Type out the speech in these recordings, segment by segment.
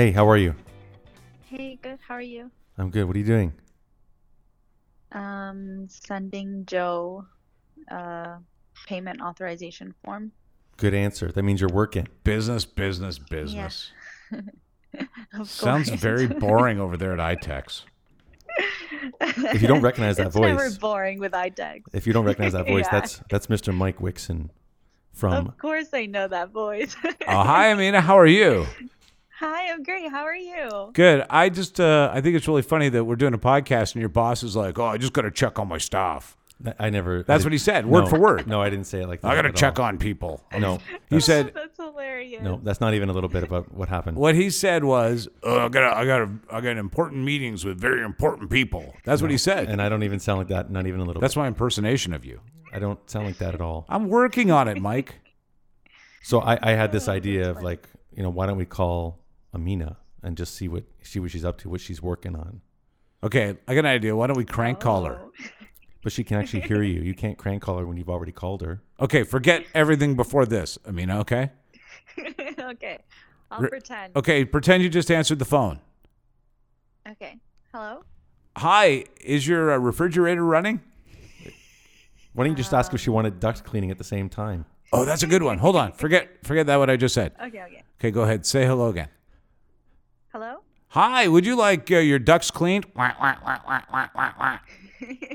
Hey, how are you? Hey, good. How are you? I'm good. What are you doing? Um, sending Joe uh payment authorization form. Good answer. That means you're working. Business, business, business. Of Sounds very boring over there at iTex. If you don't recognize that it's never voice- boring with iTex. If you don't recognize that voice, Yeah. that's that's Mr. Mike Wixson from. Of course, I know that voice. Oh, hi, Amina. How are you? Hi, I'm great. How are you? Good. I just, uh, I think it's really funny that we're doing a podcast and your boss is like, "Oh, I just got to check on my staff." I never. That's I what he said, word no, for word. No, I didn't say it like that. I got to check all. on people. No, He said, That's hilarious. no. That's not even a little bit about what happened. what he said was, oh, "I got, I got, I got important meetings with very important people." That's what he said. And I don't even sound like that. Not even a little. Bit. That's my impersonation of you. I don't sound like that at all. I'm working on it, Mike. So I, I had this idea of like, you know, why don't we call Amina and just see what see what she's up to, what she's working on. Okay, I got an idea. Why don't we crank call her? Oh. But she can actually hear you. You can't crank call her when you've already called her. Okay, forget everything before this, Amina. Okay. okay, I'll Re- pretend. Okay, pretend you just answered the phone. Okay. Hello. Hi, is your uh, refrigerator running? Why don't you just ask if she wanted duct cleaning at the same time? Oh, that's a good one. Hold on. Forget forget that what I just said. Okay. Okay. Okay, go ahead. Say hello again. Hello. Hi, would you like uh, your ducks cleaned? Wah, wah, wah, wah, wah, wah, wah.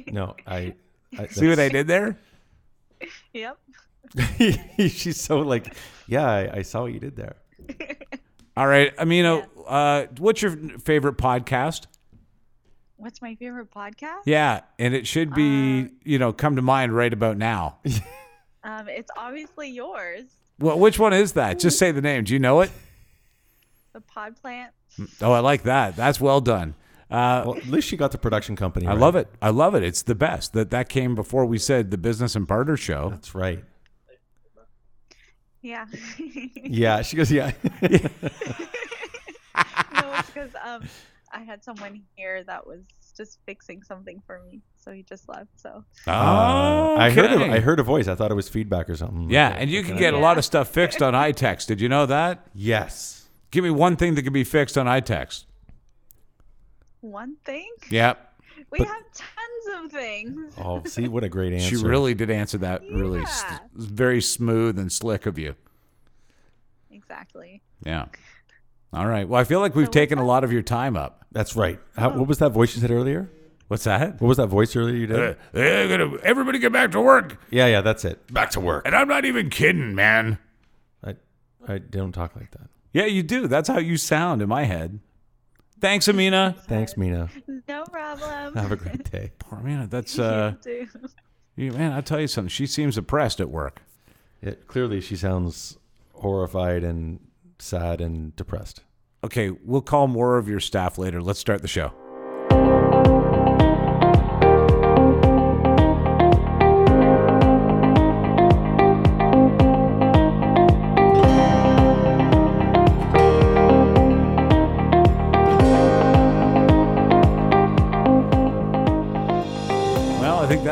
No, I. I See what I did there? Yep. She's so like, yeah, I, I saw what you did there. All right, Amina, uh, what's your favorite podcast? What's my favorite podcast? Yeah, and it should be, you know, come to mind right about now. Um, it's obviously yours. Well, which one is that? Just say the name. Do you know it? The Pod Plant. Oh, I like that. That's well done. Uh, Well, at least she got the production company. I right. love it. I love it. It's the best. That that came before we said the business and barter show. That's right. Yeah. Yeah, she goes, yeah. no, because um, I had someone here that was just fixing something for me, so he just left. So Oh, I heard. A. I heard a voice. I thought it was feedback or something. Yeah, Okay, and you okay. can get a lot of stuff fixed on iTex. Did you know that? Yes. Give me one thing that can be fixed on iTex. one thing Yep. we But- have tons of things. Oh, see what a great answer. She really did answer that really s- Yeah. very smooth and slick of you. Exactly. Yeah. All right. Well, I feel like we've So taken a lot of your time up. That's right. How, what was that voice you said earlier? What's that? What was that voice earlier you did? Uh, hey, gotta- everybody get back to work. yeah, yeah, that's it. Back to work. And I'm not even kidding, man. I, I don't talk like that. Yeah, you do. That's how you sound in my head. Thanks, Amina. Thanks, Mina. No problem. Have a great day. Poor Amina. That's uh, You too. you, man. I'll tell you something. She seems oppressed at work. It, clearly, she sounds horrified and sad and depressed. Okay, we'll call more of your staff later. Let's start the show.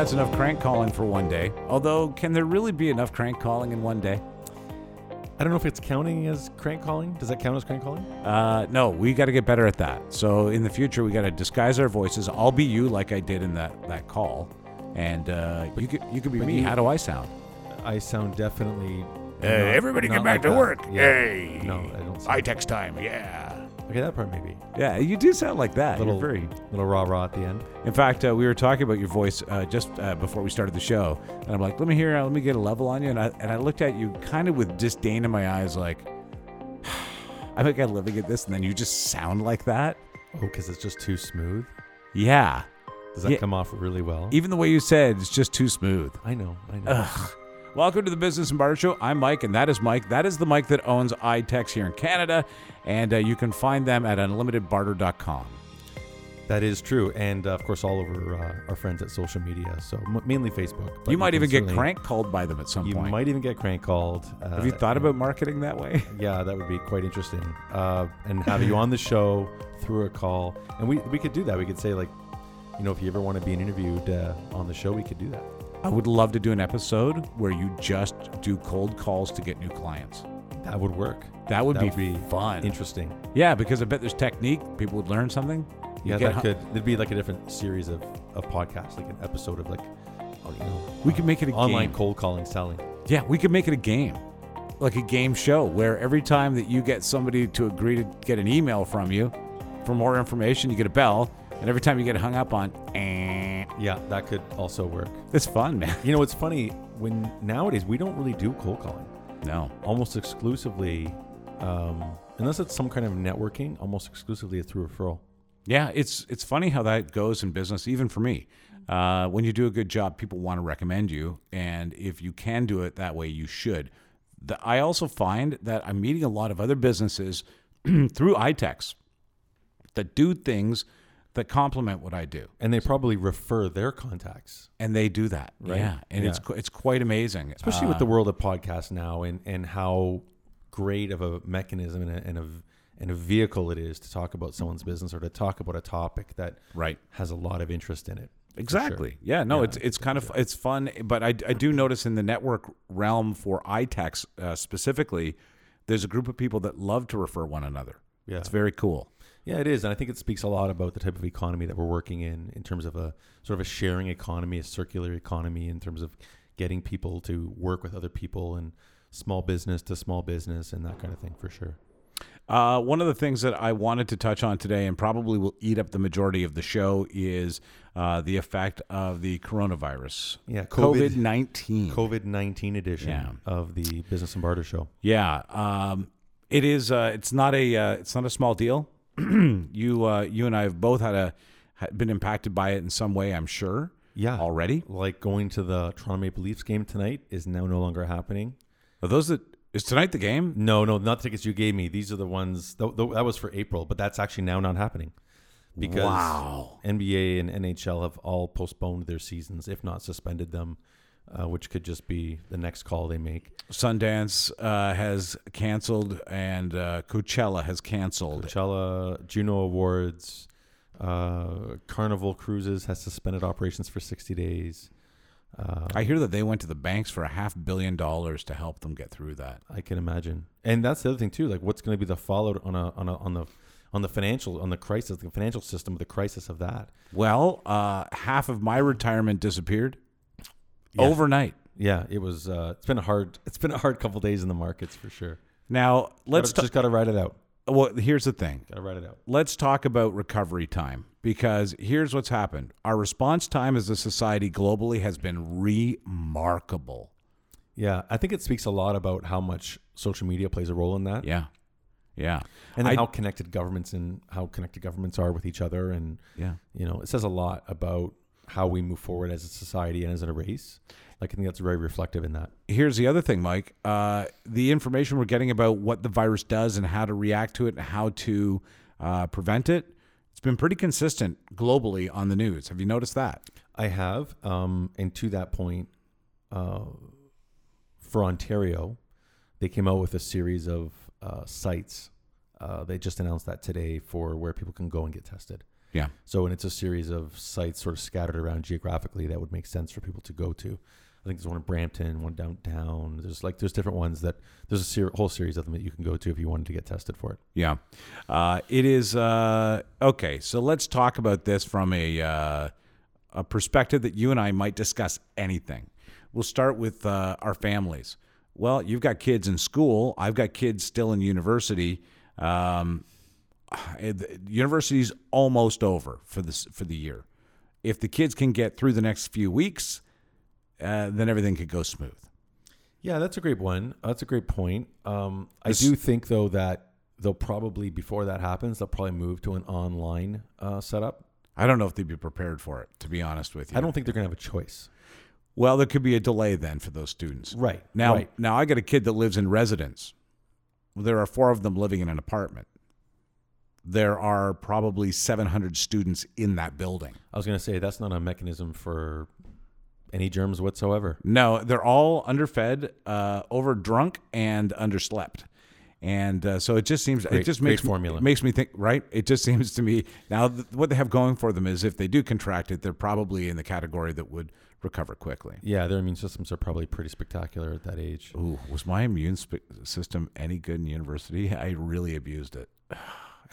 That's enough crank calling for one day. Although, can there really be enough crank calling in one day? I don't know if it's counting as crank calling. Does that count as crank calling? Uh, no, we got to get better at that. So in the future, we got to disguise our voices. I'll be you, like I did in that that call, and uh, you could you could be me. you- How do I sound? I sound definitely. Hey, not- everybody not get back like to that. work. Yeah. Hey. No, I don't. Sound, iTex time. Yeah. Okay, that part maybe. Yeah, you do sound like that. A little, You're very. little rah rah at the end. In fact, uh, we were talking about your voice uh, just uh, before we started the show, and I'm like, "Let me hear. Uh, let me get a level on you." And I and I looked at you kind of with disdain in my eyes, like, "I'm like I'm living at this," and then you just sound like that. Oh, because it's just too smooth. Yeah. Does that Yeah. come off really well? Even the way you said it's just too smooth. I know. I know. Welcome to the Business and Barter Show. I'm Mike, and that is Mike. That is the Mike that owns iTex here in Canada, and uh, you can find them at unlimitedbarter.com. That is true, and uh, of course, all over uh, our friends at social media. So m- mainly Facebook. you might even get crank called by them at some You point. You might even get crank called. Uh, Have you thought about marketing that way? Yeah, that would be quite interesting. Uh, and have you on the show through a call, and we we could do that. We could say like, you know, if you ever want to be interviewed uh, on the show, we could do that. I would love to do an episode where you just do cold calls to get new clients. That would work. That would That be, would be fun. Interesting. yeah, because I bet there's technique. People would learn something. You Yeah, that hu- could. There'd be like a different series of, of podcasts, like an episode of like, oh, you know, We could make it a uh, online game. cold calling selling. Yeah, we could make it a game, like a game show where every time that you get somebody to agree to get an email from you for more information, you get a bell, and every time you get hung up on, eh, Yeah, that could also work. it's fun, man. You know, it's funny when nowadays we don't really do cold calling. No, Almost exclusively, um, unless it's some kind of networking, almost exclusively through referral. yeah, it's it's funny how that goes in business, even for me. Uh, when you do a good job, people want to recommend you, and if you can do it that way, you should. The, I also find that I'm meeting a lot of other businesses through iTex that do things that complement what I do. And they probably refer their contacts, and they do that Right. yeah and it's Yeah. qu- it's quite amazing especially Uh, with the world of podcasts now and, and how great of a mechanism and a, and, a, and a vehicle it is to talk about someone's business or to talk about a topic that right has a lot of interest in it. for sure. exactly yeah no Yeah, it's it's kind of it's fun but I, I do notice in the network realm for iTex uh, specifically there's a group of people that love to refer one another Yeah. it's very cool Yeah, it is, and I think it speaks a lot about the type of economy that we're working in, in terms of a sort of a sharing economy, a circular economy, in terms of getting people to work with other people and small business to small business and that kind of thing for sure. Uh, one of the things that I wanted to touch on today, and probably will eat up the majority of the show, is uh, the effect of the coronavirus. Yeah, COVID nineteen. COVID nineteen edition Yeah. of the Business and Barter Show. Yeah, um, it is. Uh, it's not a. Uh, it's not a small deal. you, uh, you and I have both had a been impacted by it in some way. I'm sure. Yeah, Already, like going to the Toronto Maple Leafs game tonight is now no longer happening. are those that is tonight the game? No, no, not the tickets you gave me. These are the ones th- th- that was for April, but that's actually now not happening because Wow. NBA and NHL have all postponed their seasons, if not suspended them, uh, which could just be the next call they make. Sundance uh, has canceled, and uh, Coachella has canceled. Coachella, Juno Awards, uh, Carnival Cruises has suspended operations for 60 days. Uh, I hear that they went to the banks for a half billion dollars to help them get through that. I can imagine, and that's the other thing too. Like, what's going to be the fallout on a on a on the on the financial on the crisis, the financial system, the crisis of that? Well, uh, half of my retirement disappeared Yeah. overnight. Yeah, it was. Uh, it's been a hard. It's been a hard couple days in the markets for sure. Now let's Gotta- just got to ride it out. well. Here's the thing. Got to ride it out. let's talk about recovery time because here's what's happened. Our response time as a society globally has been remarkable. Yeah, I think it speaks a lot about how much social media plays a role in that, Yeah. Yeah. and then I- how connected governments and how connected governments are with each other, and Yeah. you know, it says a lot about how we move forward as a society and as a race. Like, I think that's very reflective in that. Here's the other thing, Mike. Uh, the information we're getting about what the virus does and how to react to it and how to uh, prevent it, it's been pretty consistent globally on the news. Have you noticed that? I have, um, and to that point, uh, for Ontario, they came out with a series of uh, sites. Uh, they just announced that today for where people can go and get tested. Yeah. So, and it's a series of sites sort of scattered around geographically that would make sense for people to go to. I think there's one in Brampton, one downtown. There's like there's different ones that there's a ser- whole series of them that you can go to if you wanted to get tested for it. Yeah. Uh, it is uh, okay. So let's talk about this from a uh, a perspective that you and I might discuss anything. We'll start with uh, our families. Well, you've got kids in school. I've got kids still in university. Um, university's almost over for this for the year. If the kids can get through the next few weeks, uh, then everything could go smooth. Yeah, that's a great one. That's a great point. Um, I This- do think though that they'll probably before that happens, they'll probably move to an online uh, setup. I don't know if they'd be prepared for it, to be honest with you. I don't think they're gonna have a choice. Well, there could be a delay then for those students. Right Now, right. now I got a kid that lives in residence. There are four of them living in an apartment. There are probably 700 students in that building. I was gonna say that's not a mechanism for any germs whatsoever. No, they're all underfed, uh, overdrunk, and underslept. And uh, so it just seems it just makes formula. Me, makes me think right. It just seems to me now th- what they have going for them is if they do contract it, they're probably in the category that would recover quickly. Yeah, their immune systems are probably pretty spectacular at that age. Ooh, was my immune sp- system any good in university? I really abused it.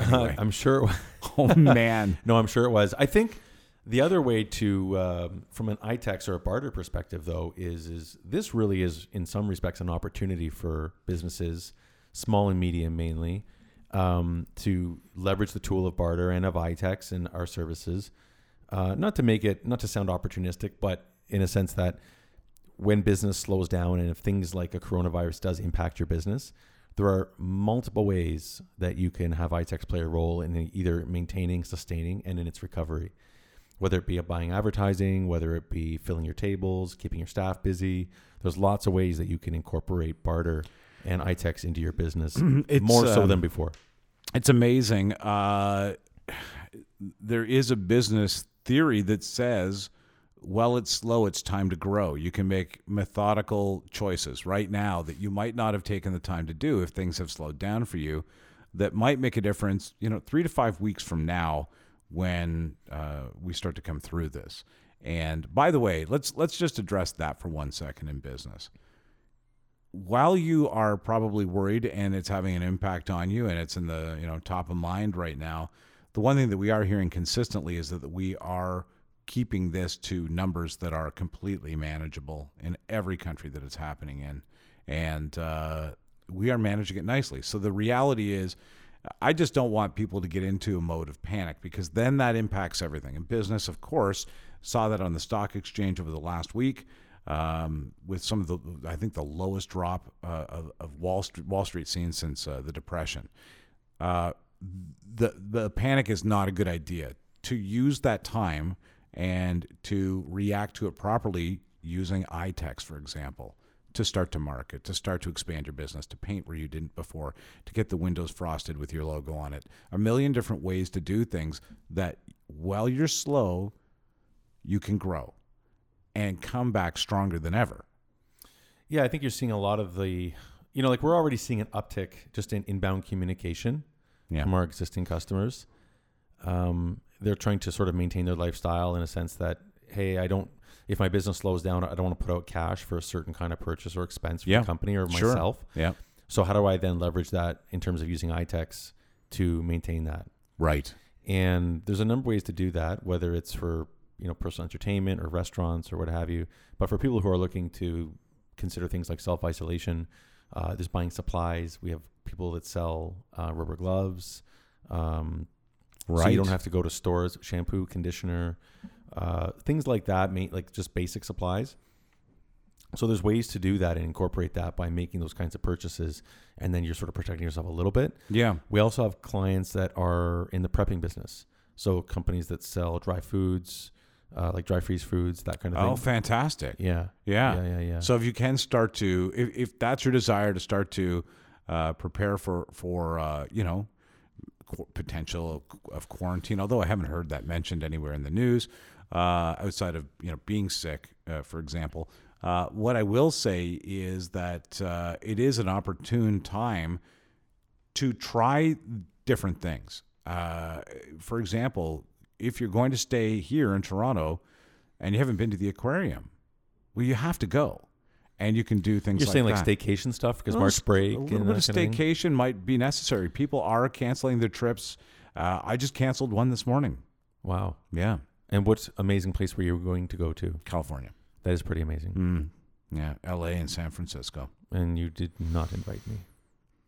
Anyway. I'm sure. It, was. oh man. no, I'm sure it was. I think the other way to, um, from an ITEX or a barter perspective, though, is is this really is in some respects an opportunity for businesses, small and medium mainly, um, to leverage the tool of barter and of ITEX and our services. Uh, not to make it, not to sound opportunistic, but in a sense that when business slows down and if things like a coronavirus does impact your business, there are multiple ways that you can have ITEX play a role in either maintaining, sustaining, and in its recovery. Whether it be buying advertising, whether it be filling your tables, keeping your staff busy, there's lots of ways that you can incorporate barter and ITEX into your business It's, more so um, than before. It's amazing. Uh, there is a business theory that says, well, it's slow, it's time to grow. You can make methodical choices right now that you might not have taken the time to do if things have slowed down for you that might make a difference, you know, three to five weeks from now when uh, we start to come through this. And by the way, let's let's just address that for one second in business while you are probably worried and it's having an impact on you and it's in the you know top of mind right now the one thing that we are hearing consistently is that we are keeping this to numbers that are completely manageable in every country that it's happening in and uh, we are managing it nicely so the reality is i just don't want people to get into a mode of panic because then that impacts everything and business of course saw that on the stock exchange over the last week um, with some of the, I think, the lowest drop uh, of, of Wall Street, Wall Street seen since uh, the Depression. Uh, the the panic is not a good idea. To use that time and to react to it properly using iTex, for example, to start to market, to start to expand your business, to paint where you didn't before, to get the windows frosted with your logo on it. A million different ways to do things that while you're slow, you can grow and come back stronger than ever. Yeah, I think you're seeing a lot of the, you know, like we're already seeing an uptick just in inbound communication Yeah. from our existing customers. Um, they're trying to sort of maintain their lifestyle in a sense that, hey, I don't, if my business slows down, I don't want to put out cash for a certain kind of purchase or expense for Yeah, the company or sure. myself. Yeah. So how do I then leverage that in terms of using iTex to maintain that? Right. And there's a number of ways to do that, whether it's for you know personal entertainment or restaurants or what have you. But for people who are looking to consider things like self isolation, uh, there's buying supplies. We have people that sell uh, rubber gloves. Um, Right. So you don't have to go to stores, shampoo, conditioner, uh, things like that, like just basic supplies. So there's ways to do that and incorporate that by making those kinds of purchases, and then you're sort of protecting yourself a little bit. Yeah. We also have clients that are in the prepping business. So companies that sell dry foods, uh, like dry freeze foods, that kind of thing. Oh, fantastic. yeah. Yeah. Yeah. Yeah. Yeah. So if you can start to, if, if that's your desire to start to uh, prepare for for uh, you know potential of, of quarantine, although I haven't heard that mentioned anywhere in the news uh, outside of you know being sick, uh, for example. Uh, what I will say is that uh, it is an opportune time to try different things. Uh, for example, if you're going to stay here in Toronto and you haven't been to the aquarium, well, you have to go, and you can do things. You're like saying like that. staycation stuff because Well, March break A little bit of kind of staycation might be necessary. People are canceling their trips. Uh, I just canceled one this morning. Wow. Yeah, And what amazing place were you going to go to? California. That is pretty amazing. Mm. Yeah, L.A. and San Francisco. And you did not invite me.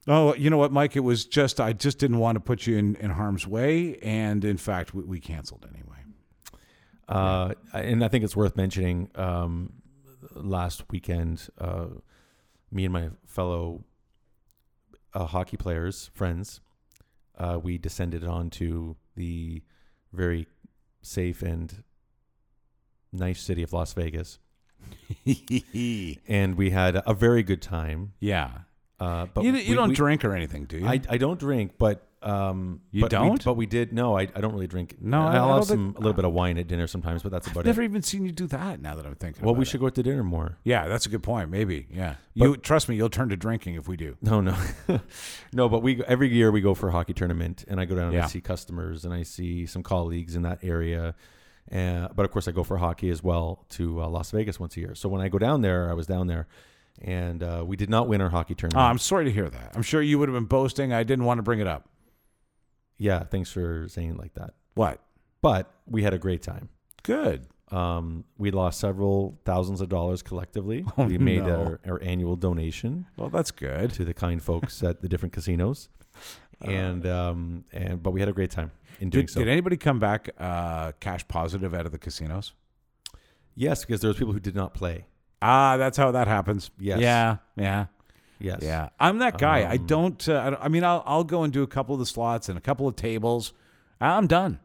Oh, you know what, Mike? It was just I just didn't want to put you in, in harm's way, and in fact, we, we canceled anyway. Uh, and I think it's worth mentioning. Um, last weekend, uh, me and my fellow uh, hockey players, friends, uh, we descended onto the very safe and nice city of Las Vegas, and we had a very good time. yeah, Uh, but you, you we- don't we- drink or anything, do you? I, I don't drink, but um, You but don't? but we did. No, I, I don't really drink. No, I- I I'll don't have some think- a little bit of wine at dinner sometimes, but that's about I've never it. even seen you do that. Now that I'm thinking. Well, we it. should go out to dinner more. Yeah, that's a good point. Maybe. Yeah. But- you trust me, you'll turn to drinking if we do. No, no, no. But we every year we go for a hockey tournament, and I go down and Yeah. I see customers and I see some colleagues in that area, Uh, but of course, I go for hockey as well to uh, Las Vegas once a year. So when I go down there, I was down there, and uh, we did not win our hockey Oh, tournament. I'm sorry to hear that. I'm sure you would have been boasting. I didn't want to bring it up. Yeah, thanks for saying it like that. What? But we had a great time. Good. Um, we lost several thousands of dollars collectively. Oh, we made no. our, our annual donation Well, that's good. to the kind folks at the different casinos, Uh, and um, and but we had a great time in doing Did, so. did anybody come back uh, cash positive out of the casinos? yes, because there was people who did not play. Ah, that's how that happens. Yes. Yeah. Yeah. Yes. Yeah. I'm that guy. I Um, don't. Uh, I, don't- I mean, I'll I'll go and do a couple of the slots and a couple of tables. I'm done.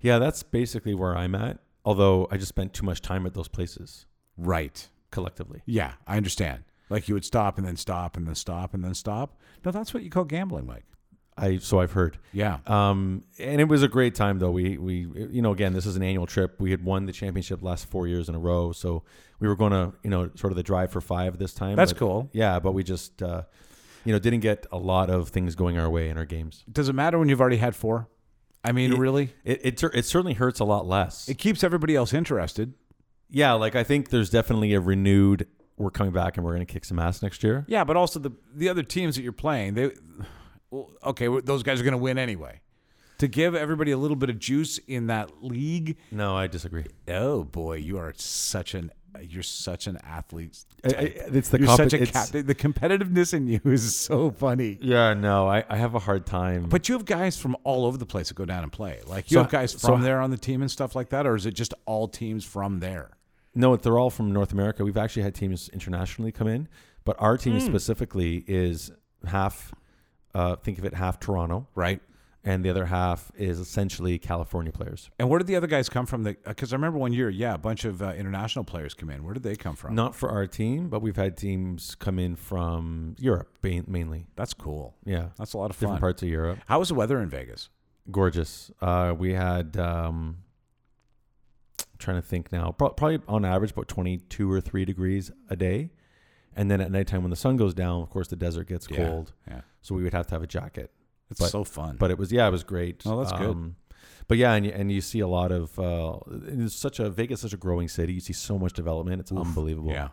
Yeah, that's basically where I'm at. Although I just spent too much time at those places Right. collectively. Yeah, I understand. Like you would stop and then stop and then stop and then stop. No, that's what you call gambling, Mike. I so I've heard. Yeah. Um, and it was a great time though. We we you know again this is an annual trip. We had won the championship last four years in a row, so we were going to you know sort of the drive for five this time. That's but- cool. Yeah, but we just uh, you know didn't get a lot of things going our way in our games. Does it matter when you've already had four? I mean, It- really? It it, it certainly hurts a lot less. It keeps everybody else interested. yeah, like I think there's definitely a renewed. We're coming back and we're going to kick some ass next year. Yeah, but also the the other teams that you're playing, they well, okay, those guys are going to win anyway. To give everybody a little bit of juice in that league. No, I disagree. Oh boy, you are such an you're such an athlete. I- I- type. it's the you're comp- such a it's- captain. The competitiveness in you is so funny. Yeah, no, I, I have a hard time. But you have guys from all over the place that go down and play. Like you So- have guys so- from there on the team and stuff like that, or is it just all teams from there? No, they're all from North America. We've actually had teams internationally come in, but our team hmm. specifically is half. Uh, think of it half Toronto, Right. and the other half is essentially California players. And where did the other guys come from? Because I remember one year, yeah, a bunch of uh, international players come in. Where did they come from? Not for our team, but we've had teams come in from Europe ba- mainly. That's cool. Yeah, That's a lot of fun. different parts of Europe. How was the weather in Vegas? Gorgeous. Uh, we had. Um, trying to think now. Pro- Probably on average about twenty-two or three degrees a day, and then at nighttime when the sun goes down, of course the desert gets Yeah. cold, Yeah, so we would have to have a jacket. it's But- so fun. but it was yeah, it was great. Oh, that's good. good. But yeah, and you, and you see a lot of uh, it's such a Vegas, is such a growing city. You see so much development. It's unbelievable. yeah,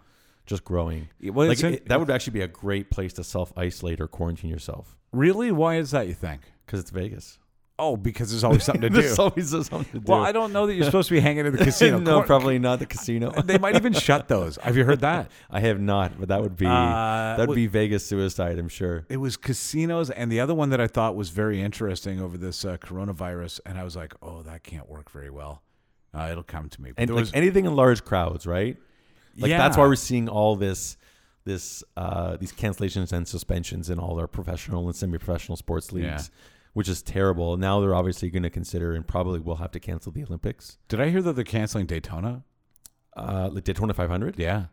just growing. well, like it's in- it- that would actually be a great place to self isolate or quarantine yourself really. Why is that? You think? because it's Vegas. Oh, because there's always something to do. There's always something to do. Well, I don't know that you're supposed to be hanging at the casino. no, Cor- probably not the casino. They might even shut those. Have you heard that? I have not, but that would be Uh, that'd well- be Vegas suicide. I'm sure. It was casinos, and the other one that I thought was very interesting over this uh, coronavirus, and I was like, "Oh, that can't work very well. Uh, it'll come to me." But And there like was- anything in large crowds, right? Like that's why we're seeing all this, this, uh, these cancellations and suspensions in all our professional and semi-professional sports leagues, Yeah. Which is terrible. Now they're obviously going to consider and probably will have to cancel the Olympics. Did I hear that they're canceling Daytona? Uh, like Daytona 500? Yeah.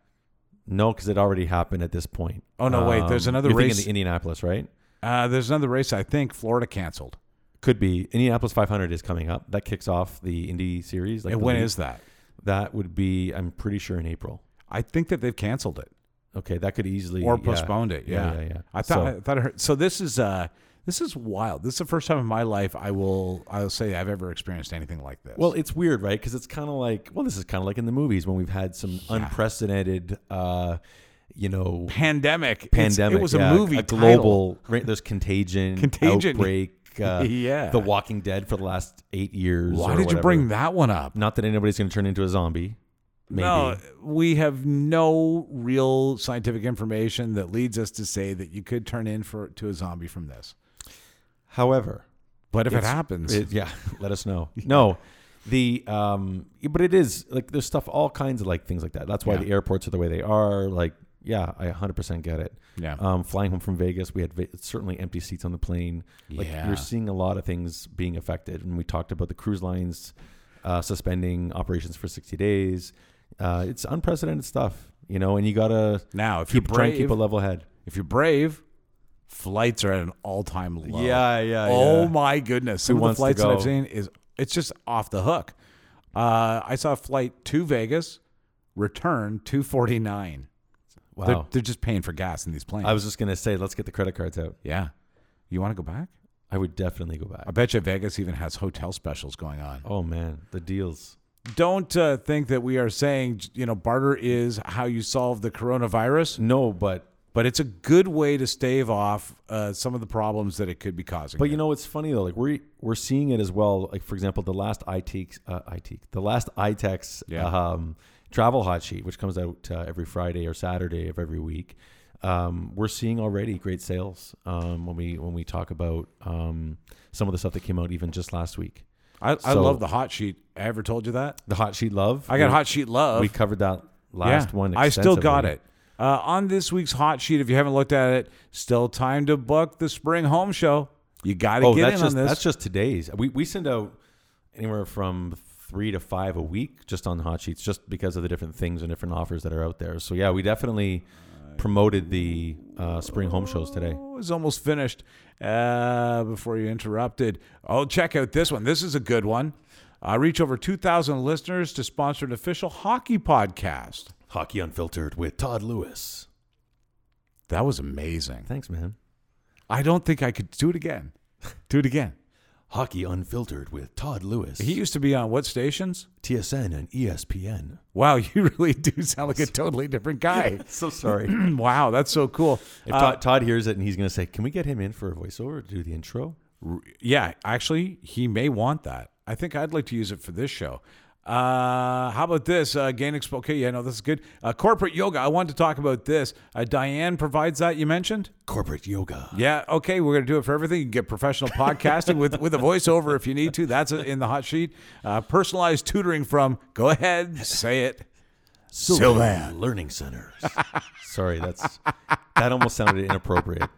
No, because it already happened at this point. Oh no, wait. There's Um, another you're race. the Indianapolis, right? uh, there's another race. I think Florida canceled. Could be Indianapolis 500 is coming up. That kicks off the Indy series. Like and when league. is that? that? Would be I'm pretty sure in April. I think that they've canceled it Okay, that could easily or yeah. postponed it. Yeah, Yeah, yeah, yeah. I thought. So- I thought. I heard, so this is. Uh, this is wild. This is the first time in my life I will. I'll say I've ever experienced anything like this. Well, it's weird, right? Because it's kind of like, well, this is kind of like in the movies when we've had some Yeah. unprecedented, uh, you know, pandemic. It's- pandemic. it was yeah, a movie. a global. Right, there's contagion, Contagion. outbreak. Uh, Yeah. The Walking Dead for the last eight years. Why did you bring that one up? Not that anybody's going to turn into a zombie. Maybe. No, we have no real scientific information that leads us to say that you could turn in for to a zombie from this. However, But if it happens, It- yeah, let us know. No, the um, but it is like there's stuff, all kinds of like things like that. That's why Yeah. the airports are the way they are. Like, yeah, I 100% get it. yeah, Um, flying home from Vegas, we had ve- certainly empty seats on the plane. Like Yeah. you're seeing a lot of things being affected, and we talked about the cruise lines uh, suspending operations for 60 days. Uh, it's unprecedented stuff, you know, and you gotta now if you're keep try and brave, keep a level head. if you're brave, flights are at an all-time low. yeah. Yeah. Oh my goodness! Some of the flights that I've seen is it's just off the hook. Uh, I saw a flight to Vegas, return two forty nine. Wow. They're, they're just paying for gas in these planes. I was just gonna say, let's get the credit cards out. yeah. You want to go back? I would definitely go back. I bet you Vegas even has hotel specials going on. Oh man, the deals. don't uh, think that we are saying you know barter is how you solve the coronavirus, No, but but it's a good way to stave off uh, some of the problems that it could be causing. But you know what's funny though, like we're we're seeing it as well. Like for example, the last ITEX, uh, ITEX, the last ITEX Yeah. um, travel hot sheet, which comes out uh, every Friday or Saturday of every week. Um, we're seeing already great sales um, when we when we talk about um, some of the stuff that came out even just last week. I, I love the hot sheet. I ever told you that? The hot sheet love. I got we, hot sheet love. We covered that last Yeah, one. I still got it. Uh, on this week's hot sheet, if you haven't looked at it, still time to book the spring home show. You got to Oh, get in just on this. that's just today's. We we send out anywhere from three to five a week just on hot sheets, just because of the different things and different offers that are out there. So yeah, we definitely promoted the uh, spring home shows today. Oh, it's almost finished uh, before you interrupted. Oh, check out this one. This is a good one. I reach over 2,000 listeners to sponsor an official hockey podcast. Hockey Unfiltered with Todd Lewis. That was amazing. Thanks, man. I don't think I could do it again. Do it again. Hockey Unfiltered with Todd Lewis. He used to be on what stations? TSN and ESPN. Wow, you really do sound like a totally different guy. So sorry. wow, that's so cool. if Uh, Todd, Todd hears it and he's going to say, "Can we get him in for a voiceover to do the intro?" Yeah, actually, he may want that. I think I'd like to use it for this show. Uh, how about this? Uh, Gain Expo. Okay, yeah, no, this is good. Uh, corporate yoga. I wanted to talk about this. Uh, Diane provides that you mentioned. Corporate yoga. Yeah, okay, we're gonna do it for everything. You can get professional podcasting with with a voiceover if you need to. That's in the hot sheet. Uh, personalized tutoring from. Go ahead, say it. Sylvan. Learning Centers. Sorry, that's that almost sounded inappropriate.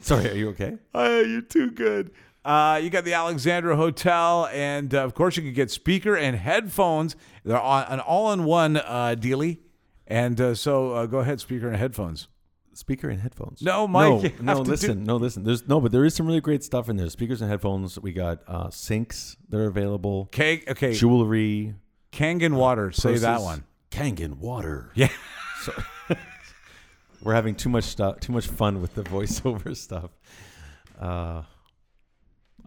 Sorry, are you okay? Uh, you're too good. Uh, you got the Alexandra Hotel, and uh, of course, you can get speaker and headphones. They're on an all-in-one uh, dealie, and uh, so uh, go ahead, speaker and headphones. Speaker and headphones. No, Mike, No, no. Listen, no, listen. There's no, but there is some really great stuff in there. Speakers and headphones. We got uh, sinks that are available. Okay, okay. Jewelry. Kangen water. Say that one. Kangen water. Yeah. We're having too much stuff, too much fun with the voiceover stuff. Uh,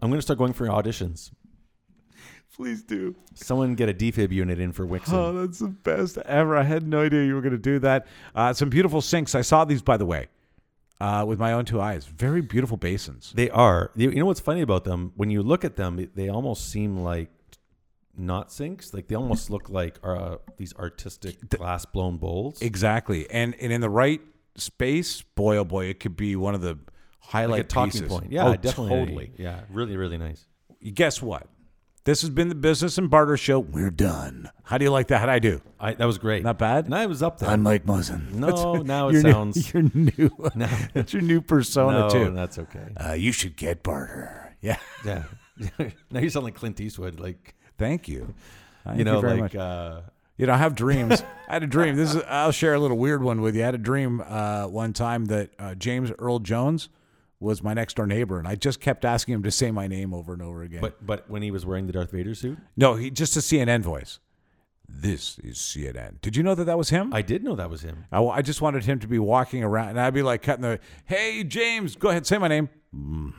I'm gonna start going for auditions. Please do. Someone get a defib unit in for Wixson. Oh, that's the best ever. I had no idea you were going to do that. Uh, some beautiful sinks. I saw these, by the way, uh, with my own two eyes. Very beautiful basins. They are. You you know what's funny about them? When you look at them, they almost seem like not sinks. Like they almost look like uh, these artistic glass blown bowls. Exactly. And and in the right space, boy oh boy, it could be one of the highlight like talking pieces. point. Yeah, Oh, definitely. totally. Yeah, really, really nice. Guess what? This has been the Business and Barter Show. We're done. How do you like that? How'd I do? I, that was great. Not bad? And I was up there. I'm Mike Muzzin. no, now it Your sounds. new, your new No. that's your new persona no, too. that's okay. Uh, you should get barter. Yeah. Yeah. now you sound like Clint Eastwood. Like Thank you. Thank you know, very like much. uh, You know, I have dreams. I had a dream. This is I'll share a little weird one with you. I had a dream uh, one time that uh, James Earl Jones was my next door neighbor, and I just kept asking him to say my name over and over again. but but when he was wearing the Darth Vader suit, no, he just a CNN voice. This is CNN. Did you know that that was him? I did know that was him. I, I just wanted him to be walking around, and I'd be like cutting the. Hey, James, go ahead, say my name. Mm,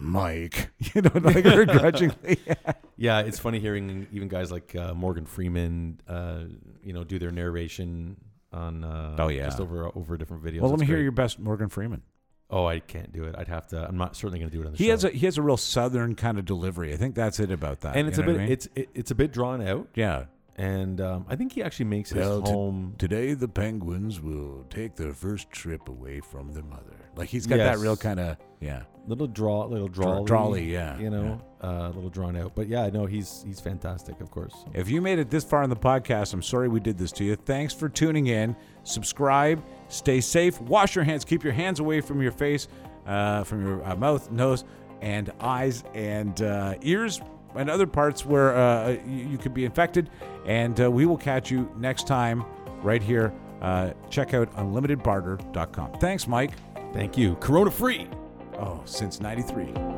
Mike. You know, like begrudgingly. Yeah, it's funny hearing even guys like uh, Morgan Freeman, uh, you know, do their narration on. Uh, Oh, yeah. just over over different videos. well, let It's me hear your best Morgan Freeman. Oh, I can't do it. I'd have to. I'm not certainly going to do it on the He show. has a he has a real southern kind of delivery. I think that's it about that. and it's a bit. I mean? It's it, it's a bit drawn out, yeah. And um, I think he actually makes his Well, home. Today, the penguins will take their first trip away from their mother. Like he's got that real kind of yeah. little draw, little draw, drawly, yeah, You know, uh, a little drawn out, but yeah, no, he's he's fantastic, of course. If you made it this far in the podcast, I'm sorry we did this to you. Thanks for tuning in. Subscribe. Stay safe. Wash your hands. Keep your hands away from your face, uh, from your uh, mouth, nose, and eyes and uh, ears and other parts where uh, you, you could be infected. And uh, we will catch you next time right here. Uh, check out unlimitedbarter.com. Thanks, Mike. Thank you. Corona free. Oh, since 93.